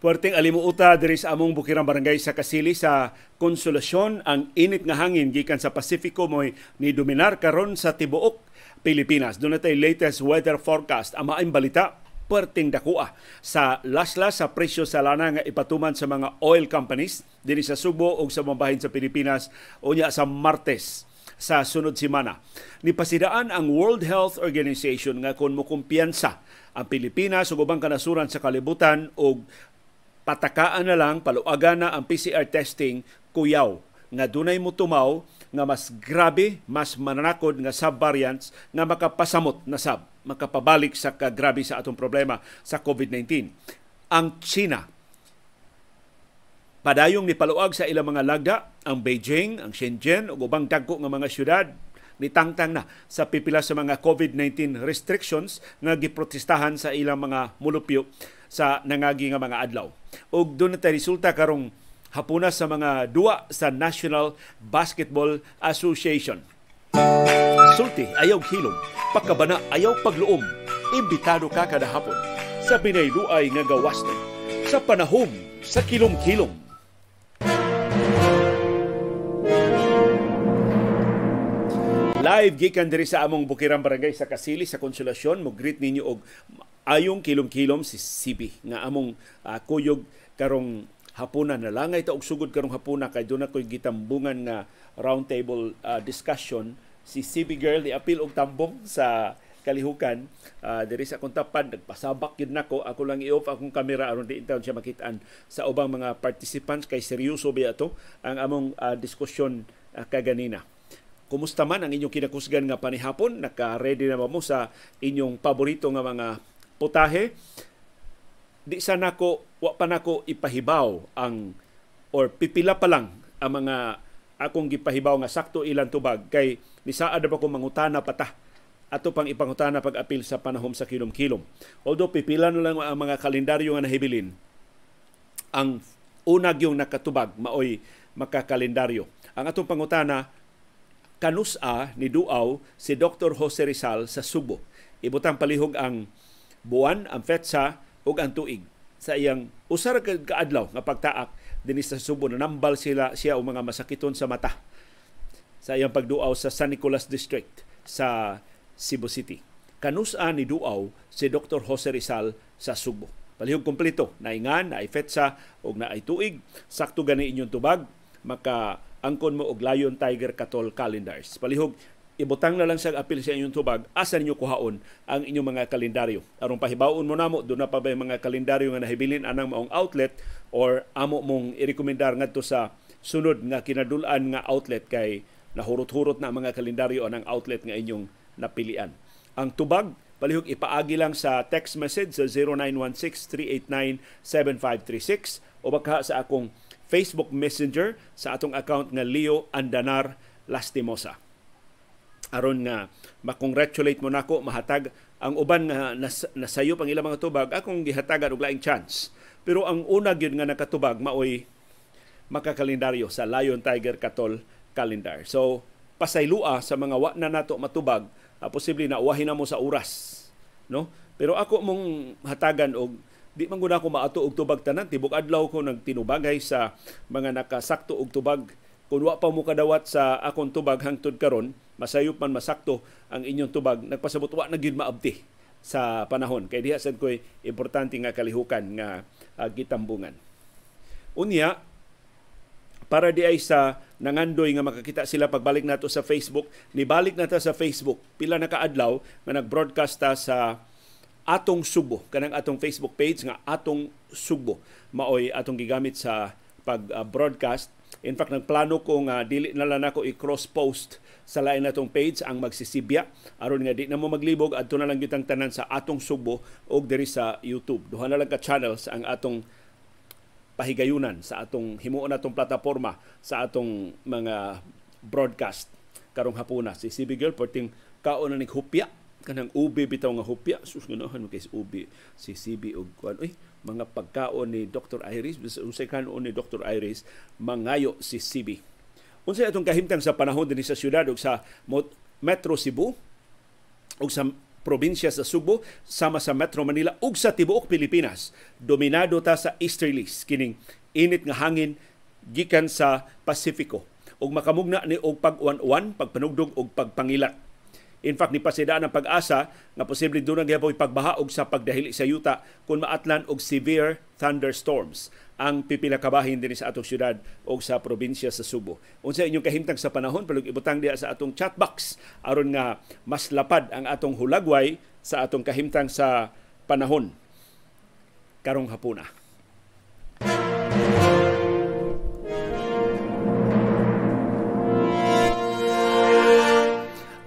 Puerteng alimuuta diri sa among bukirang barangay sa Kasili sa Konsolasyon ang init nga hangin gikan sa Pasifiko mo ni dominar karon sa tibuok Pilipinas. Doon natay latest weather forecast. Ang maayong balita, perting dakua sa laslas sa presyo sa lana nga ipatuman sa mga oil companies dinhi sa Subo o sa mabahin sa Pilipinas unya sa Martes sa sunod semana. Nipasidaan ang World Health Organization nga kung mo kumpiyansa ang Pilipinas ug ubang kanasuran sa kalibutan og patakaan na lang, paluagan na ang PCR testing kuyaw nga dunay mo tumaw nga mas grabe, mas mananakod nga sub-variants nga makapasamot na sab, makapabalik sa kagrabe sa atong problema sa COVID-19. Ang China, padayong ni paluag sa ilang mga lagda, ang Beijing, ang Shenzhen, ug ubang dagko nga mga syudad nitangtang na sa pipila sa mga COVID-19 restrictions nga giprotestahan sa ilang mga mulupyo sa nangagi nga mga adlaw. Ug doon na resulta karong hapuna sa mga duwa sa National Basketball Association. Sulti ayaw hilom, pagkabana ayaw pagluom. Imbitado ka kada hapon sa binayluay nga gawas sa panahom sa kilom-kilom. Live gikan diri sa among Bukirang Barangay sa Kasili sa Konsolasyon. Mo greet ninyo og ayong kilom-kilom si Sibi nga among uh, kuyog karong hapuna. Na langay ta og sugod karong hapuna kay doon koy gitambungan nga round table uh, discussion. Si CB girl ni apil og tambong sa kalihukan. Uh, diri sa akong tapad nagpasabak gid nako. Ako lang i-off akong kamera aron di intawon siya makitaan sa ubang mga participants. Kay seryoso ba ato ang among uh, diskusyon uh, kaganina Kumusta man ang inyong kinakusgan nga panihapon? Naka-ready na ba mo sa inyong paborito nga mga putahe? Di sana ko, wa pa nako ipahibaw ang or pipila pa lang ang mga akong gipahibaw nga sakto ilang tubag kay ni saad ba ko mangutana pata ato pang ipangutana pag-apil sa panahom sa kilom-kilom. Although pipila na lang ang mga kalendaryo nga nahibilin, ang unag yung nakatubag maoy makakalendaryo. Ang atong pangutana kanusa ni Duaw si Dr. Jose Rizal sa Subo. Ibutang palihog ang buwan, ang fetsa ug ang tuig sa iyang usar ka kaadlaw nga pagtaak dinhi sa Subo na nambal sila siya og mga masakiton sa mata sa iyang pagduaw sa San Nicolas District sa Cebu City. Kanusa ni Duaw si Dr. Jose Rizal sa Subo. Palihog kompleto, naingan, na fetsa ug na ay tuig. Sakto gani inyong tubag, maka angkon mo og Lion Tiger Katol calendars. Palihog ibutang na lang sa apil sa inyong tubag. Asa ninyo kuhaon ang inyong mga kalendaryo? Aron pahibaon mo namo do na pa ba mga kalendaryo nga nahibilin anang maong outlet or amo mong irekomendar ngadto sa sunod nga kinadul-an nga outlet kay nahurot-hurot na mga kalendaryo anang outlet nga inyong napilian. Ang tubag palihog ipaagi lang sa text message sa 0916-389-7536 o baka sa akong Facebook Messenger sa atong account nga Leo Andanar Lastimosa. Aron nga makongratulate mo nako mahatag ang uban nga nas, nasayo pang ilang mga tubag akong gihatagan og laing chance. Pero ang una gyud nga nakatubag maoy makakalendaryo sa Lion Tiger Katol calendar. So pasaylua sa mga wa na nato matubag, uh, posible na uwahin na mo sa oras, no? Pero ako mong hatagan og di man guna ko maato og tubag tanan tibok adlaw ko nagtinubagay sa mga nakasakto og tubag. Kun wa pa mo kadawat sa akong tubag hangtod karon masayop man masakto ang inyong tubag nagpasabot wa na gyud maabti sa panahon. Kay diha sad koy importante nga kalihukan nga uh, gitambungan. Unya para di ay sa nangandoy nga makakita sila pagbalik nato sa Facebook nibalik nato sa Facebook. Pila na kaadlaw nga nag-broadcast ta sa atong Subo. Kanang atong Facebook page nga atong Subo. Maoy atong gigamit sa pag-broadcast. In fact nagplano ko nga dili na lang ako i-cross post sa lain natong page ang magsisibya. Aron nga di na mo maglibog adto na lang gitang tanan sa atong Subo og diri sa YouTube. Duha na lang ka channels ang atong pahigayunan sa atong himuon natong plataporma sa atong mga broadcast. Karong hapuna si CB Girl porting kaon na hupya kanang ubi bitaw nga hupya sus ganahan kay ubi si CB og kuan oy mga pagkaon ni Dr. Iris unsay kanon ni Dr. Iris mangayo si CB unsay atong kahimtang sa panahon dinhi sa syudad ug sa Metro Cebu ug sa probinsya sa Subo sama sa Metro Manila ug sa tibuok Pilipinas. Dominado ta sa easterlies kining init nga hangin gikan sa Pasifiko ug makamugna ni og pag-uwan-uwan, pagpanugdog ug pagpangilat. In fact, ni pasidaan ang pag-asa nga posible doon ang gihapoy pagbaha og sa pagdahili sa yuta kung maatlan og severe thunderstorms ang pipila kabahin din sa atong syudad o sa probinsya sa Subo. Unsa inyong kahimtang sa panahon, palug ibutang diya sa atong chat box aron nga mas lapad ang atong hulagway sa atong kahimtang sa panahon karong hapuna.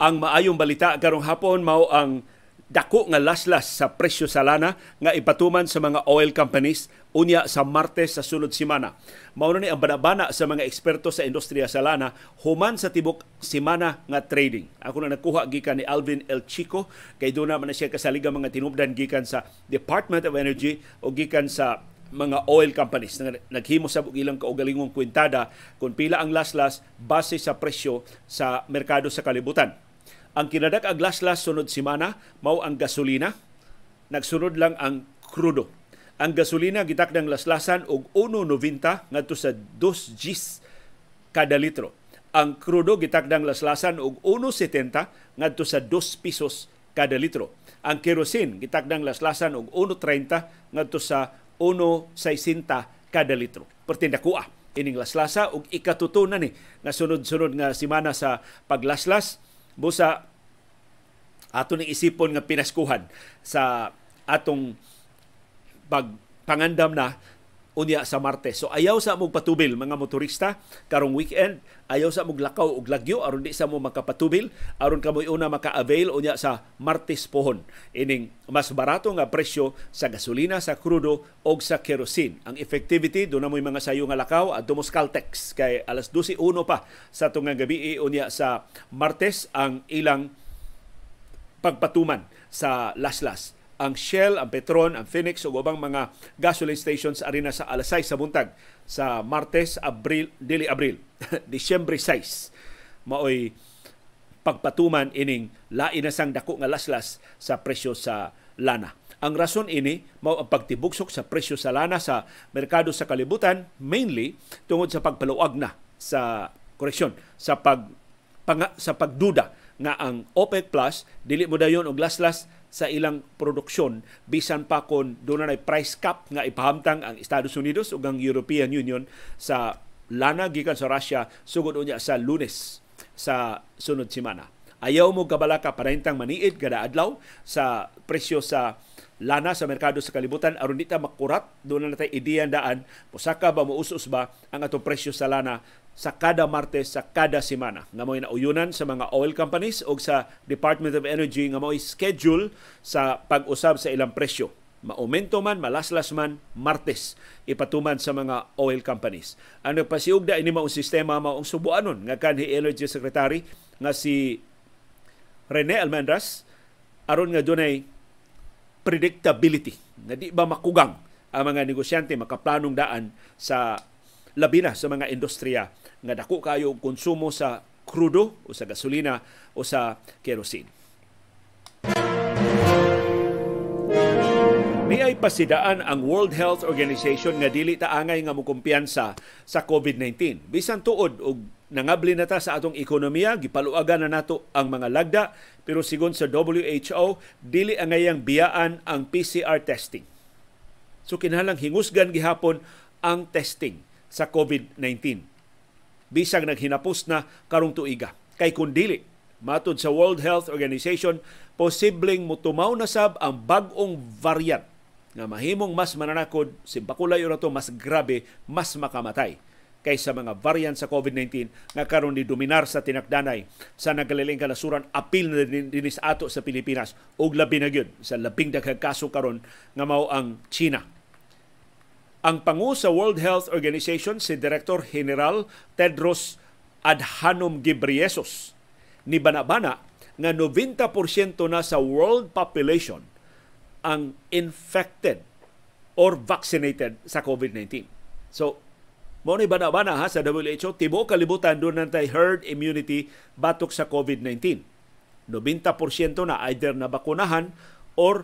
Ang maayong balita karong hapon mao ang dako nga laslas sa presyo sa lana nga ipatuman sa mga oil companies unya sa Martes sa sunod semana. Mao ni ang banabana sa mga eksperto sa industriya sa lana human sa tibok semana nga trading. Ako na nakuha gikan ni Alvin El Chico kay doon naman na siya kasaliga mga tinubdan gikan sa Department of Energy o gikan sa mga oil companies na naghimo sa ilang kaugalingong kwintada kung pila ang laslas base sa presyo sa merkado sa kalibutan. Ang kinadak ang laslas sunod simana mao ang gasolina. Nagsunod lang ang krudo. Ang gasolina gitakdang laslasan og 1.90 ngadto sa 2 Gs kada litro. Ang krudo gitakdang laslasan og 1.70 ngadto sa 2 pesos kada litro. Ang kerosene gitakdang laslasan og 1.30 ngadto sa 1.60 kada litro. Pertinda kuha ining laslasa ug ikatutunan ni nga sunod-sunod nga simana sa paglaslas busa ato ni isipon nga pinaskuhan sa atong pagpangandam na unya sa Martes. So ayaw sa mong patubil mga motorista karong weekend, ayaw sa mong lakaw og lagyo aron di sa mo makapatubil aron kamoy una maka-avail unya sa Martes pohon. Ining mas barato nga presyo sa gasolina, sa krudo og sa kerosene. Ang effectivity do na mo'y mga sayo nga lakaw adto mo Caltex kay alas 12:01 pa sa tungang gabi unya sa Martes ang ilang pagpatuman sa laslas ang Shell, ang Petron, ang Phoenix ug ubang mga gasoline stations arena sa alas 6 sa buntag sa Martes, Abril, dili Abril, Disyembre 6. Maoy pagpatuman ining lain na dako nga laslas sa presyo sa lana. Ang rason ini mao ang pagtibugsok sa presyo sa lana sa merkado sa kalibutan mainly tungod sa pagpaluag na sa koreksyon sa pag pang, sa pagduda nga ang OPEC Plus dili mo dayon og laslas sa ilang produksyon bisan pa kon doon na price cap nga ipahamtang ang Estados Unidos ug ang European Union sa lana gikan sa Russia sugod unya sa Lunes sa sunod semana. Ayaw mo kabalaka parahintang maniid kada adlaw sa presyo sa lana sa merkado sa kalibutan aron di ta makurat doon na natay ideya daan pusaka ba muusos ba ang atong presyo sa lana sa kada Martes sa kada semana nga mo'y nauyunan sa mga oil companies o sa Department of Energy nga mo'y schedule sa pag-usab sa ilang presyo. Maumento man, malaslas man, Martes ipatuman sa mga oil companies. Ang nagpasiugda ini maong sistema maong subuanon nga kanhi Energy Secretary nga si Rene Almendras aron nga dunay predictability nga di ba makugang ang mga negosyante makaplanong daan sa labi na sa mga industriya nga dako kayo konsumo sa krudo o sa gasolina o sa kerosene. Ni ay pasidaan ang World Health Organization nga dili ta angay nga mukumpiyansa sa COVID-19. Bisan tuod og nangabli na ta sa atong ekonomiya, gipaluagan na nato ang mga lagda, pero sigon sa WHO, dili angayang biyaan ang PCR testing. So kinahanglang hingusgan gihapon ang testing sa COVID-19 bisag naghinapos na karong tuiga. Kay kun dili, matod sa World Health Organization, posibleng mutumaw na sab ang bag-ong variant nga mahimong mas mananakod, simpakulay na to mas grabe, mas makamatay kaysa mga variant sa COVID-19 nga karon ni dominar sa tinakdanay sa nagkaliling kanasuran apil na din, ato sa Pilipinas. Ug labi na gyud sa labing daghang kaso karon nga mao ang China ang pangu sa World Health Organization si Director General Tedros Adhanom Ghebreyesus ni banabana nga 90% na sa world population ang infected or vaccinated sa COVID-19. So, mo ni banabana ha sa WHO tibo kalibutan doon nantay herd immunity batok sa COVID-19. 90% na either nabakunahan or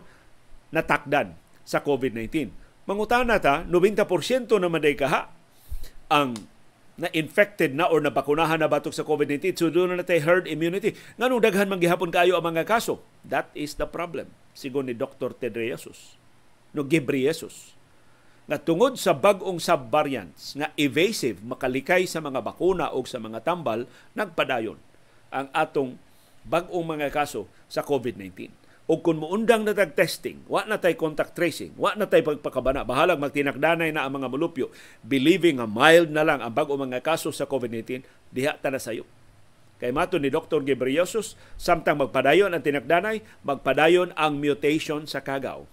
natakdan sa COVID-19. Mangutana ta, 90% naman day kaha ang na-infected na or nabakunahan na batok sa COVID-19. So doon na tayo herd immunity. Nga nung daghan manggihapon kayo ang mga kaso. That is the problem. Sigon ni Dr. Tedre Jesus. No Jesus nga tungod sa bag-ong subvariants nga evasive makalikay sa mga bakuna o sa mga tambal nagpadayon ang atong bag-ong mga kaso sa COVID-19. O kung muundang na testing, wa na tay contact tracing, wa na tay pagpakabana, bahalag magtinakdanay na ang mga mulupyo, believing nga mild na lang ang bag-ong mga kaso sa COVID-19, diha ta na sayo. Kay mato ni Dr. Ghebreyesus, samtang magpadayon ang tinakdanay, magpadayon ang mutation sa kagaw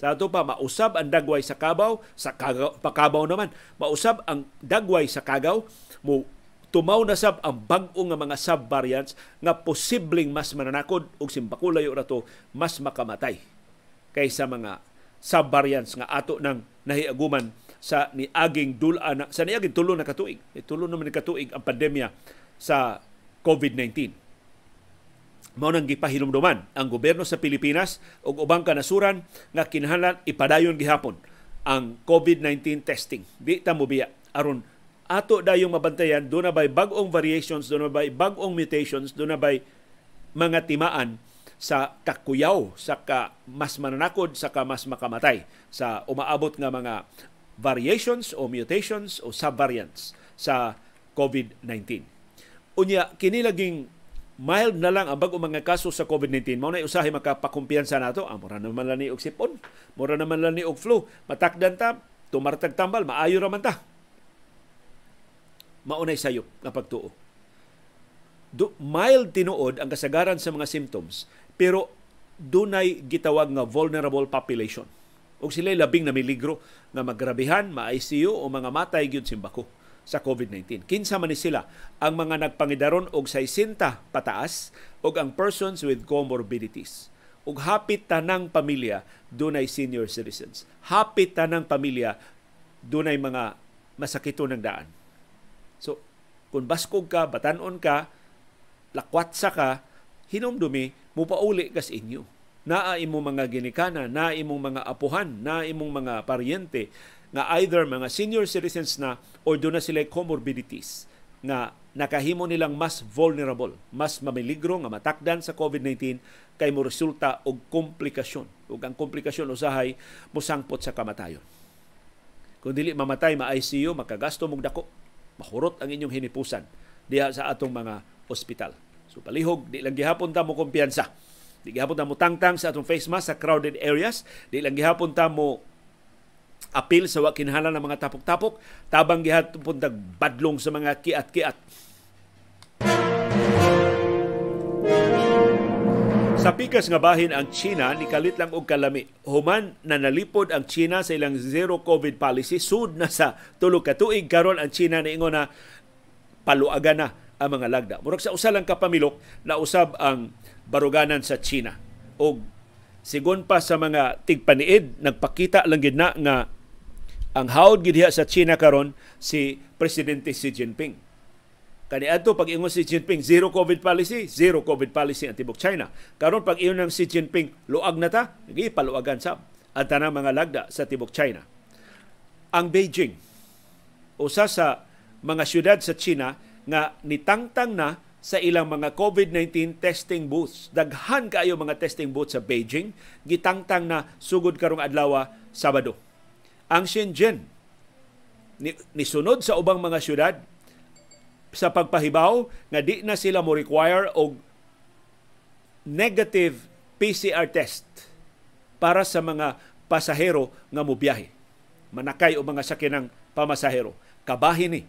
sa ato pa, mausab ang dagway sa kabaw, sa kagaw, pakabaw naman, mausab ang dagway sa kagaw, mo tumaw na sab ang bag-o nga mga sub-variants nga posibleng mas mananakod ug simbakulay ra to mas makamatay kaysa mga sub-variants nga ato nang nahiaguman sa niaging dula sa niaging tulo na katuig. Tulo naman ni katuig ang pandemya sa COVID-19 mao nang gipahinumduman ang gobyerno sa Pilipinas ug ubang kanasuran nga kinahanglan ipadayon gihapon ang COVID-19 testing. Di ta mobiya aron ato dayong mabantayan do na bay bag-ong variations, do na bay bag-ong mutations, do na bay mga timaan sa kakuyaw, sa ka mas mananakod, sa ka mas makamatay sa umaabot nga mga variations o mutations o subvariants sa COVID-19. Unya, kini laging mild na lang ang bago mga kaso sa COVID-19 mao na usahay makapakumpiyansa nato ah, mura naman lang ni og sipon. Mura naman lang ni og flu. Matakdan ta tumartag tambal maayo ra man ta maunay sayop nga pagtuo Do, mild tinuod ang kasagaran sa mga symptoms pero dunay gitawag nga vulnerable population ug sila labing na miligro nga magrabihan ma-ICU o mga matay gyud simbako sa COVID-19. Kinsa man ni sila ang mga nagpangidaron og 60 pataas og ang persons with comorbidities. Ug hapit tanang pamilya dunay senior citizens. Hapit tanang pamilya dunay mga masakito ng daan. So, kung baskog ka, batanon ka, lakwatsa ka, hinumdumi, mupauli kas inyo. Naa imong mga ginikana, naa imong mga apuhan, naa imong mga paryente, nga either mga senior citizens na or doon na sila comorbidities nga nakahimo nilang mas vulnerable, mas mamiligro nga matakdan sa COVID-19 kay mo resulta og komplikasyon. Ug ang komplikasyon usahay musangpot sa kamatayon. Kung dili mamatay ma-ICU, makagasto mong dako, mahurot ang inyong hinipusan diha sa atong mga ospital. So palihog, di lang gihapon ta mo kumpiyansa. Di gihapon ta mo tangtang sa atong face mask sa crowded areas. Di lang gihapon ta mo apil sa wa kinahanglan ng mga tapok-tapok tabang gihapon tag badlong sa mga kiat-kiat. Sa pikas nga bahin ang China nikalit lang og kalami. Human na nalipod ang China sa ilang zero COVID policy sud na sa tulo ka tuig karon ang China niingon na paluagan na ang mga lagda. Murag sa usa lang kapamilok na usab ang baruganan sa China. Og sigon pa sa mga tigpaniid nagpakita lang gid na nga ang hawd gid sa China karon si presidente Xi Jinping. Kaniadto pag ingon si Jinping zero COVID policy, zero COVID policy ang tibok China. Karon pag ingon ng Xi Jinping luag na ta, gi paluagan sa ang tanang mga lagda sa tibok China. Ang Beijing usa sa mga syudad sa China nga nitangtang na sa ilang mga COVID-19 testing booths. Daghan kaayo mga testing booths sa Beijing, gitangtang na sugod karong adlaw Sabado ang Shenzhen ni, nisunod sa ubang mga syudad sa pagpahibaw nga di na sila mo require og negative PCR test para sa mga pasahero nga mobiyahe. Manakay o mga sakinang pamasahero. Kabahin ni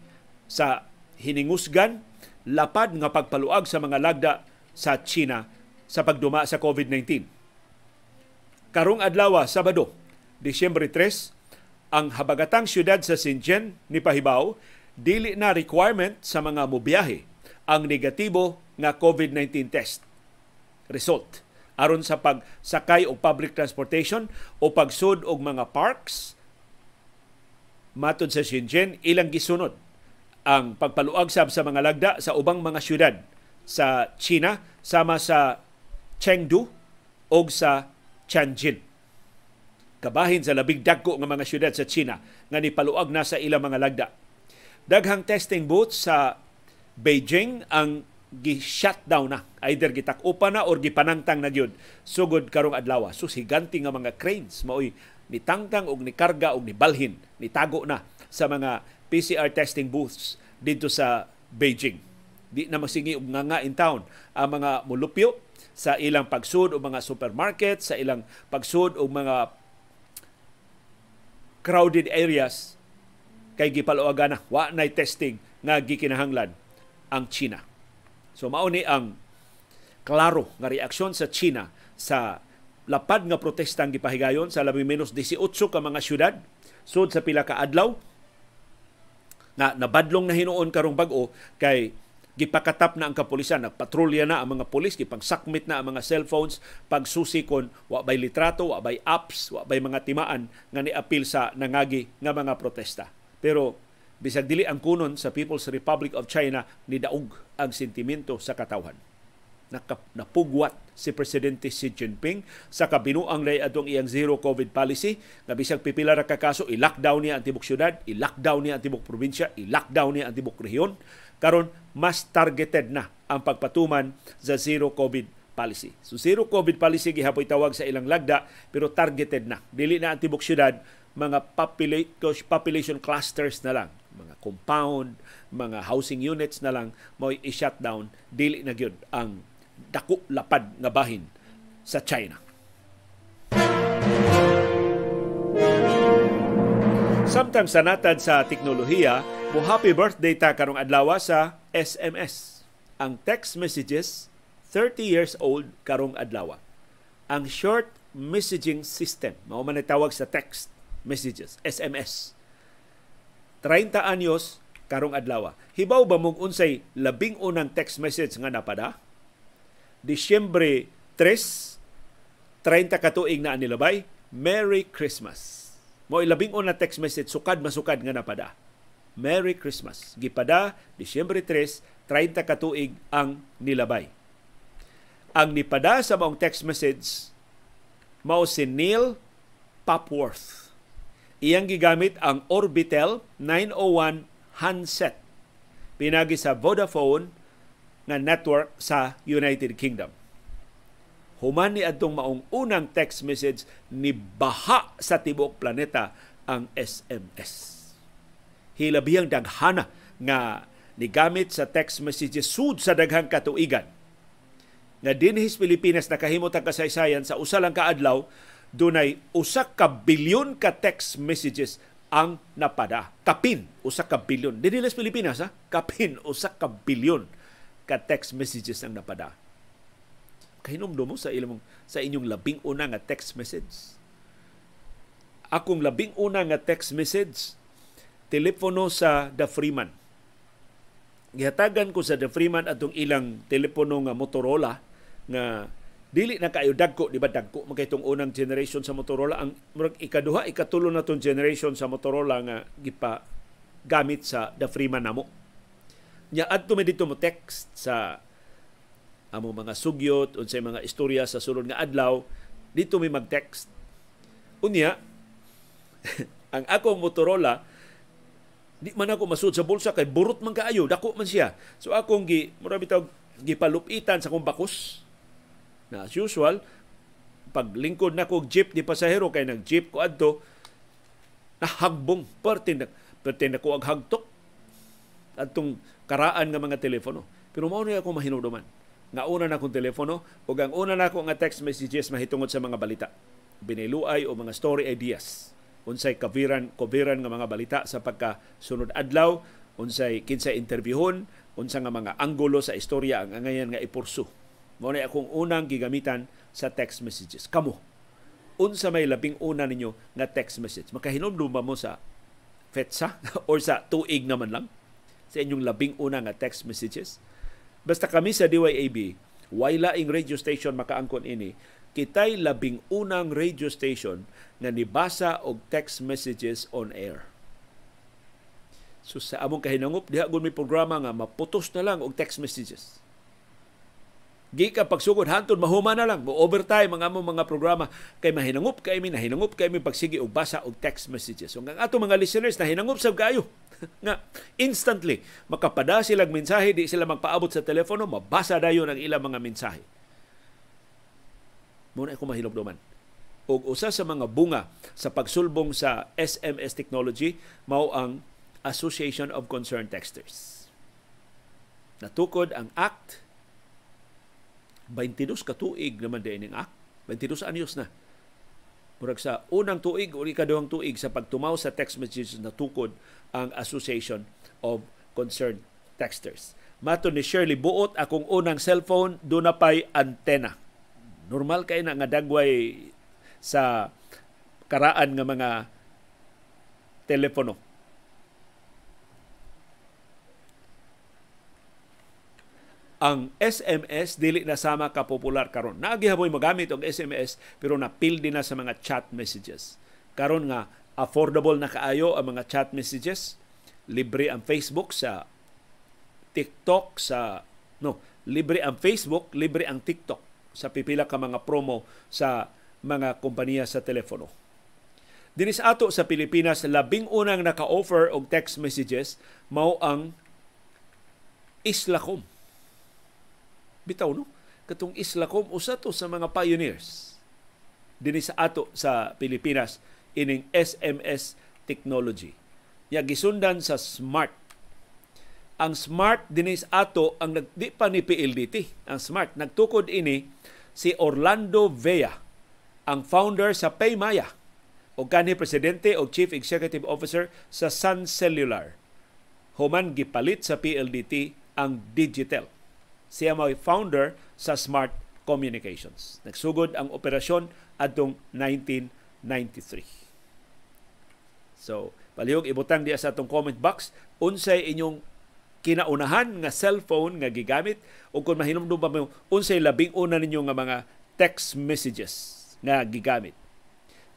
sa hiningusgan lapad nga pagpaluag sa mga lagda sa China sa pagduma sa COVID-19. Karong adlaw Sabado, Disyembre 3, ang habagatang syudad sa Shenzhen ni Pahibaw dili na requirement sa mga mobiyahe ang negatibo nga COVID-19 test result aron sa pagsakay og public transportation o pagsud og mga parks matud sa Shenzhen ilang gisunod ang pagpaluag sab sa mga lagda sa ubang mga syudad sa China sama sa Chengdu o sa Tianjin. Kabahin sa labing dagko nga mga syudad sa China nga nipaluag na sa ilang mga lagda. Daghang testing booths sa Beijing ang gi-shutdown na. Either gitakupa na or gipanangtang na gyud. Sugod karong adlaw so higanti nga mga cranes. Maoy nitangtang og nikarga og nibalhin nitago na sa mga PCR testing booths dito sa Beijing. Di na masingi og nga in town. Ang mga mulupyo sa ilang pagsud o mga supermarket sa ilang pagsud o mga crowded areas kay gipaluagan na wa nay testing nga gikinahanglan ang China. So mao ni ang klaro nga reaksyon sa China sa lapad nga protesta ang gipahigayon sa labi menos 18 ka mga syudad sud sa pila ka adlaw na nabadlong na hinuon karong bag-o kay gipakatap na ang kapulisan. Nagpatrolya na ang mga pulis gipangsakmit na ang mga cellphones pagsusi kon wa bay litrato wa bay apps wa bay mga timaan nga niapil sa nangagi nga mga protesta pero bisag dili ang kunon sa People's Republic of China ni daog ang sentimento sa katawhan. Napugwat si Presidente Xi Jinping sa kabinuang lay atong iyang zero COVID policy nga bisag pipila ra ka kaso i-lockdown niya ang tibok syudad, i-lockdown niya ang tibok probinsya, i-lockdown niya ang tibok rehiyon karon mas targeted na ang pagpatuman sa zero COVID policy. So zero COVID policy gihapoy tawag sa ilang lagda pero targeted na. Dili na ang tibok syudad mga population clusters na lang mga compound, mga housing units na lang mo i-shutdown dili na gyud ang dako lapad nga bahin sa China. Samtang sa natad sa teknolohiya, mo happy birthday ta karong adlaw sa SMS. Ang text messages 30 years old karong adlaw. Ang short messaging system, mao man tawag sa text messages, SMS 30 anyos karong adlaw. Hibaw ba mong unsay labing unang text message nga napada? Disyembre 3, 30 katuig na anilabay, Merry Christmas. Mo labing unang text message sukad masukad nga napada. Merry Christmas. Gipada Disyembre 3, 30 katuig ang nilabay. Ang nipada sa maong text message mao si Neil Popworth Iyang gigamit ang Orbitel 901 handset pinagi sa Vodafone nga network sa United Kingdom. Human ni adtong maong unang text message ni baha sa tibok planeta ang SMS. Hilabihang daghana nga nigamit sa text messages sud sa daghang katuigan. Nga dinhis Pilipinas nakahimot ang kasaysayan sa usa lang ka adlaw dunay usa ka bilyon ka text messages ang napada. Kapin usa ka bilyon. Dili las Pilipinas ha. Kapin usa ka bilyon ka text messages ang napada. Kahinomdom mo sa ilang sa inyong labing una nga text message. Akong labing una nga text message telepono sa The Freeman. Gihatagan ko sa The Freeman atong ilang telepono nga Motorola nga dili na kayo dagko di ba? Dagko magkaytong unang generation sa Motorola. Ang murag ikaduha ikatulo na tong generation sa Motorola nga gipa gamit sa the Freeman namo. Nya adto mi dito mo text sa amo mga sugyot unsay mga istorya sa sulod nga adlaw dito mi mag-text. Unya ang akong Motorola di man ako masud sa bulsa kay burot man kaayo dako man siya. So akong gi murag bitaw gipalupitan sa kong bakos na as usual, pag lingkod na kog jeep di pasahero kay nag jeep ko adto nahagbong parte na parte na ko ag hagtok. Adtong karaan nga mga telepono. Pero mao ni ako mahinuduman nga una na akong telepono ug ang una na ako nga text messages mahitungod sa mga balita. Biniluay o mga story ideas. Unsay kaviran koviran nga mga balita sa pagka sunod adlaw unsay kinsa interviewon unsa nga mga anggulo sa istorya ang angayan nga ipursu Mao na akong unang gigamitan sa text messages. Kamo, unsa may labing una ninyo nga text message? Makahinumdum ba mo sa FETSA or sa tuig naman lang sa inyong labing una nga text messages? Basta kami sa DYAB, wala ing radio station makaangkon ini, kitay labing unang radio station nga nibasa og text messages on air. So sa among kahinangup, diha gud may programa nga maputos na lang og text messages Gika pagsugod hantod mahuma na lang mo overtime mga mo mga programa kay mahinangup kay mi nahinangup kay mi pagsige og basa og text messages. So ang ato mga listeners nahinangup sab kayo nga instantly makapada sila mensahe di sila magpaabot sa telepono mabasa dayon ang ilang mga mensahe. Muna ako mahilomdoman. Og usa sa mga bunga sa pagsulbong sa SMS technology mao ang Association of Concerned Texters. Natukod ang act 22 ka tuig naman din ning act. 22 anyos na. Murag sa unang tuig o ikaduhang tuig sa pagtumaw sa text messages na tukod ang Association of Concerned Texters. Mato ni Shirley Buot, akong unang cellphone, doon na pa'y antena. Normal kay na nga dagway sa karaan nga mga telepono ang SMS dili na sama ka popular karon. Naagihaboy magamit og SMS pero napildi na sa mga chat messages. Karon nga affordable na kaayo ang mga chat messages. Libre ang Facebook sa TikTok sa no, libre ang Facebook, libre ang TikTok sa pipila ka mga promo sa mga kompanya sa telepono. Dinis ato sa Pilipinas, labing unang naka-offer og text messages mao ang Islacom bitaw no? Katong Islacom usa to sa mga pioneers dinhi sa ato sa Pilipinas ining SMS technology. Ya gisundan sa smart. Ang smart dinhi sa ato ang nagdi pa ni PLDT ang smart. Nagtukod ini si Orlando Vea ang founder sa Paymaya o kanhi presidente o chief executive officer sa Sun Cellular. Human gipalit sa PLDT ang digital siya may founder sa Smart Communications. Nagsugod ang operasyon adtong 1993. So, palihog ibutang diya sa atong comment box unsay inyong kinaunahan nga cellphone nga gigamit o kung mahinumdum pa mo unsay labing una ninyo nga mga text messages nga gigamit.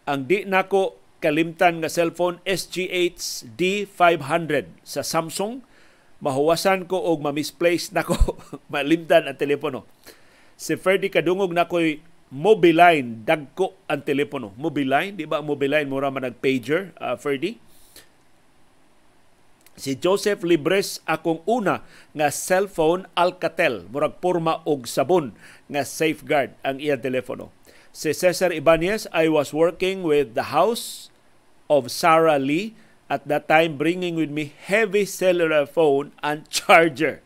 Ang di nako kalimtan nga cellphone SGH D500 sa Samsung mahuwasan ko og ma-misplace nako malimtan ang telepono. Si Ferdy kadungog na ko'y Mobiline. Dagko ang telepono. Mobiline? Di ba Mobiline? Mura man nag pager uh, Ferdy? Si Joseph Libres akong una nga cellphone Alcatel. Murag porma og sabon nga safeguard ang iyang telepono. Si Cesar Ibanez I was working with the house of Sarah Lee at that time bringing with me heavy cellular phone and charger.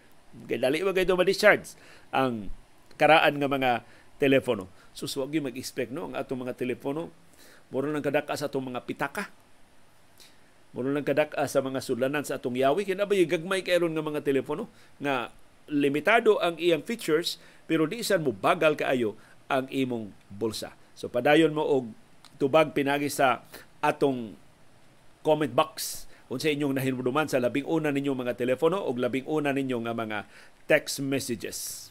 Kaya dali ba kayo ma-discharge ang karaan nga mga telepono. So, wag mag-expect no, ang atong mga telepono. Muro lang kadaka sa atong mga pitaka. Muro lang kadaka sa mga sulanan sa atong yawi. Kaya ba gagmay karon nga mga telepono nga limitado ang iyang features pero di isan mo bagal kaayo ang imong bulsa. So padayon mo og tubag pinagi sa atong comment box kung sa inyong nahinmuduman sa labing una ninyong mga telepono o labing una ninyong mga text messages.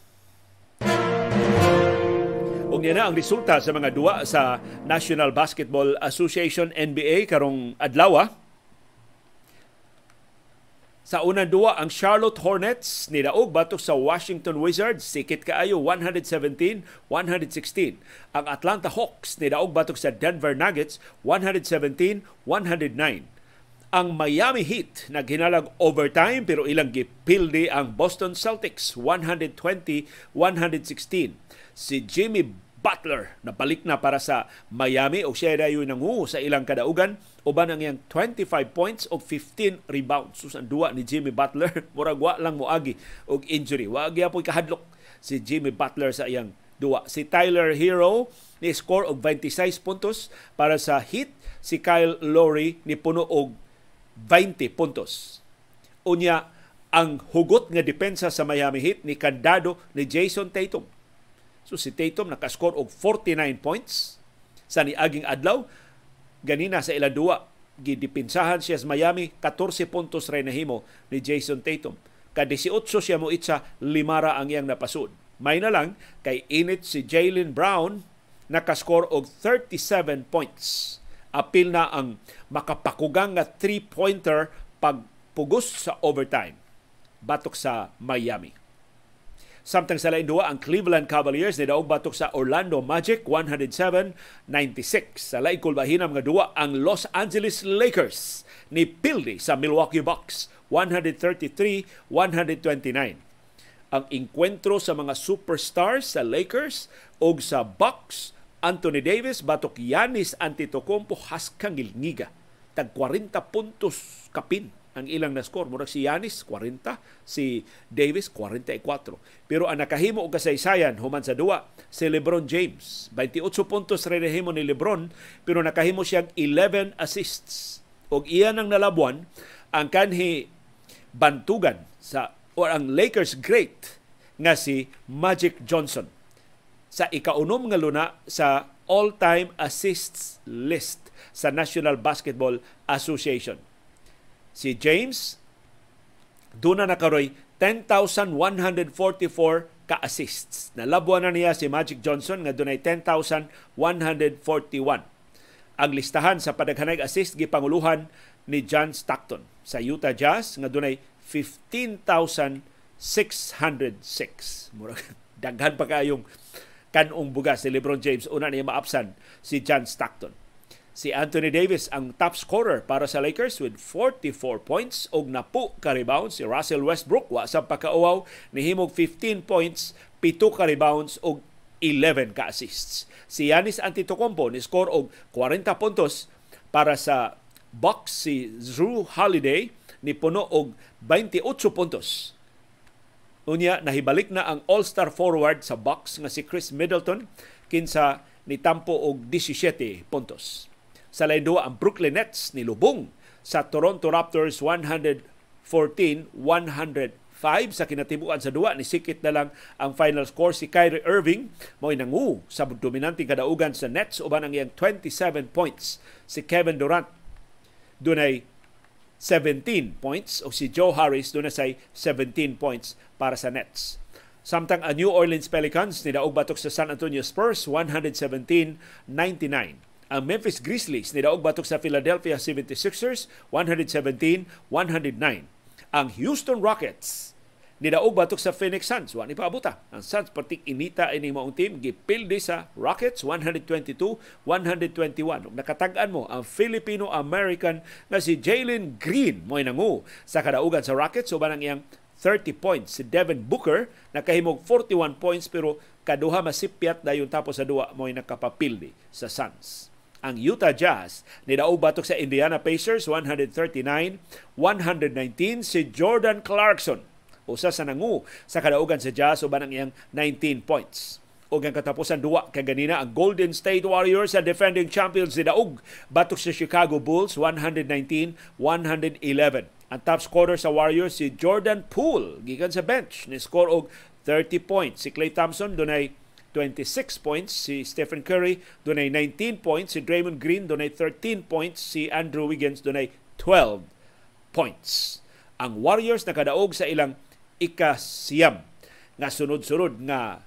Ug na ang resulta sa mga duwa sa National Basketball Association NBA karong adlaw sa unang duwa, ang Charlotte Hornets nidaog batok sa Washington Wizards, sikit kaayo 117-116. Ang Atlanta Hawks nidaog batok sa Denver Nuggets 117-109. Ang Miami Heat naghinalag overtime pero ilang gipildi ang Boston Celtics 120-116. Si Jimmy Butler na balik na para sa Miami o siya dayo nangu sa ilang kadaugan uban ang iyang 25 points o 15 rebounds. So, ang duwa ni Jimmy Butler, murag wa lang moagi og injury. Wa gyapon kahadlok si Jimmy Butler sa iyang duwa. Si Tyler Hero ni score og 26 puntos para sa Heat. Si Kyle Lowry ni puno og 20 puntos. Unya ang hugot nga depensa sa Miami Heat ni kandado ni Jason Tatum So si Tatum nakascore og 49 points sa niaging adlaw. Ganina sa ilang duwa, gidipinsahan siya sa Miami, 14 puntos rin nahimo ni Jason Tatum. Ka-18 siya mo itsa, limara ang iyang napasud. May na lang, kay init si Jalen Brown, nakascore og 37 points. Apil na ang makapakugang nga three-pointer pagpugos sa overtime batok sa Miami. Samtang sa lain ang Cleveland Cavaliers ni daog batok sa Orlando Magic 107-96. Sa lain kulbahinam nga duwa, ang Los Angeles Lakers ni pildi sa Milwaukee Bucks 133-129. Ang inkwentro sa mga superstars sa Lakers o sa Bucks, Anthony Davis, batok Yanis Antetokounmpo, haskang ilngiga. Tag 40 puntos kapin ang ilang na score. Murag si Yanis, 40. Si Davis, 44. Pero ang nakahimo og kasaysayan human sa duwa, si LeBron James. 28 puntos rin ni LeBron, pero nakahimo siyang 11 assists. Og iyan ang nalabuan ang kanhi bantugan sa or ang Lakers great nga si Magic Johnson sa ikaunom nga luna sa all-time assists list sa National Basketball Association si James doon na nakaroy 10,144 ka-assists. Nalabuan na niya si Magic Johnson nga dunay 10,141. Ang listahan sa padaghanay assist gipanguluhan ni John Stockton sa Utah Jazz nga dunay 15,606. Murag daghan pa kayong kanong bugas si LeBron James una niya maapsan si John Stockton si Anthony Davis ang top scorer para sa Lakers with 44 points og napo ka rebounds si Russell Westbrook wa sa pakauaw nihimog 15 points, pito ka rebounds og 11 ka assists. Si Giannis Antetokounmpo ni score og 40 puntos para sa Bucks si Drew Holiday ni puno og 28 puntos. Unya nahibalik na ang All-Star forward sa Bucks nga si Chris Middleton kinsa ni tampo og 17 puntos. Sa lain ang Brooklyn Nets ni Lubong sa Toronto Raptors 114-105 sa kinatibuan sa duwa ni sikit na lang ang final score si Kyrie Irving. Mao nangu sa dominanteng kadaugan sa Nets. Uban ang iyang 27 points. Si Kevin Durant dunay 17 points. O si Joe Harris dunay say 17 points para sa Nets. Samtang ang New Orleans Pelicans ni daog batok sa San Antonio Spurs 117-99 ang Memphis Grizzlies ni daog batok sa Philadelphia 76ers 117-109. Ang Houston Rockets ni daog batok sa Phoenix Suns wa ni paabuta. Ang Suns partik inita ini maong team gipildi sa Rockets 122-121. Nakatag-an mo ang Filipino American nga si Jalen Green mo nangu sa kadaugan sa Rockets uban ang iyang 30 points. Si Devin Booker nakahimog 41 points pero kaduha masipyat dayon tapos sa duwa mo nakapapildi sa Suns ang Utah Jazz. Ni daog batok sa Indiana Pacers 139-119 si Jordan Clarkson. Usa sa nangu sa kadaugan sa Jazz uban ang iyang 19 points. Ug ang katapusan duwa kay ganina ang Golden State Warriors sa defending champions ni daog batok sa Chicago Bulls 119-111 ang top scorer sa Warriors si Jordan Poole. Gikan sa bench ni score og 30 points. Si Klay Thompson dunay 26 points. Si Stephen Curry dunay 19 points. Si Draymond Green dunay 13 points. Si Andrew Wiggins dunay 12 points. Ang Warriors nakadaog sa ilang ikasiyam nga sunod-sunod nga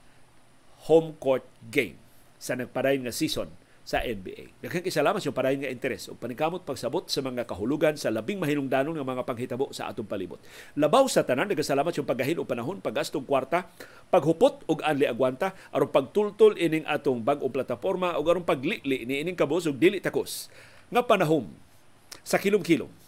home court game sa nagpadayon nga season sa NBA. Daghang kisalamat yung parayon nga interes o panikamot pagsabot sa mga kahulugan sa labing mahinungdanon nga mga panghitabo sa atong palibot. Labaw sa tanan nagkasalamat yung paggahin o panahon, paggastong kwarta, paghupot og anli agwanta aron pagtultol ining atong bag-o plataporma o aron paglili ni ining kabos og dili takos nga panahon sa kilom-kilom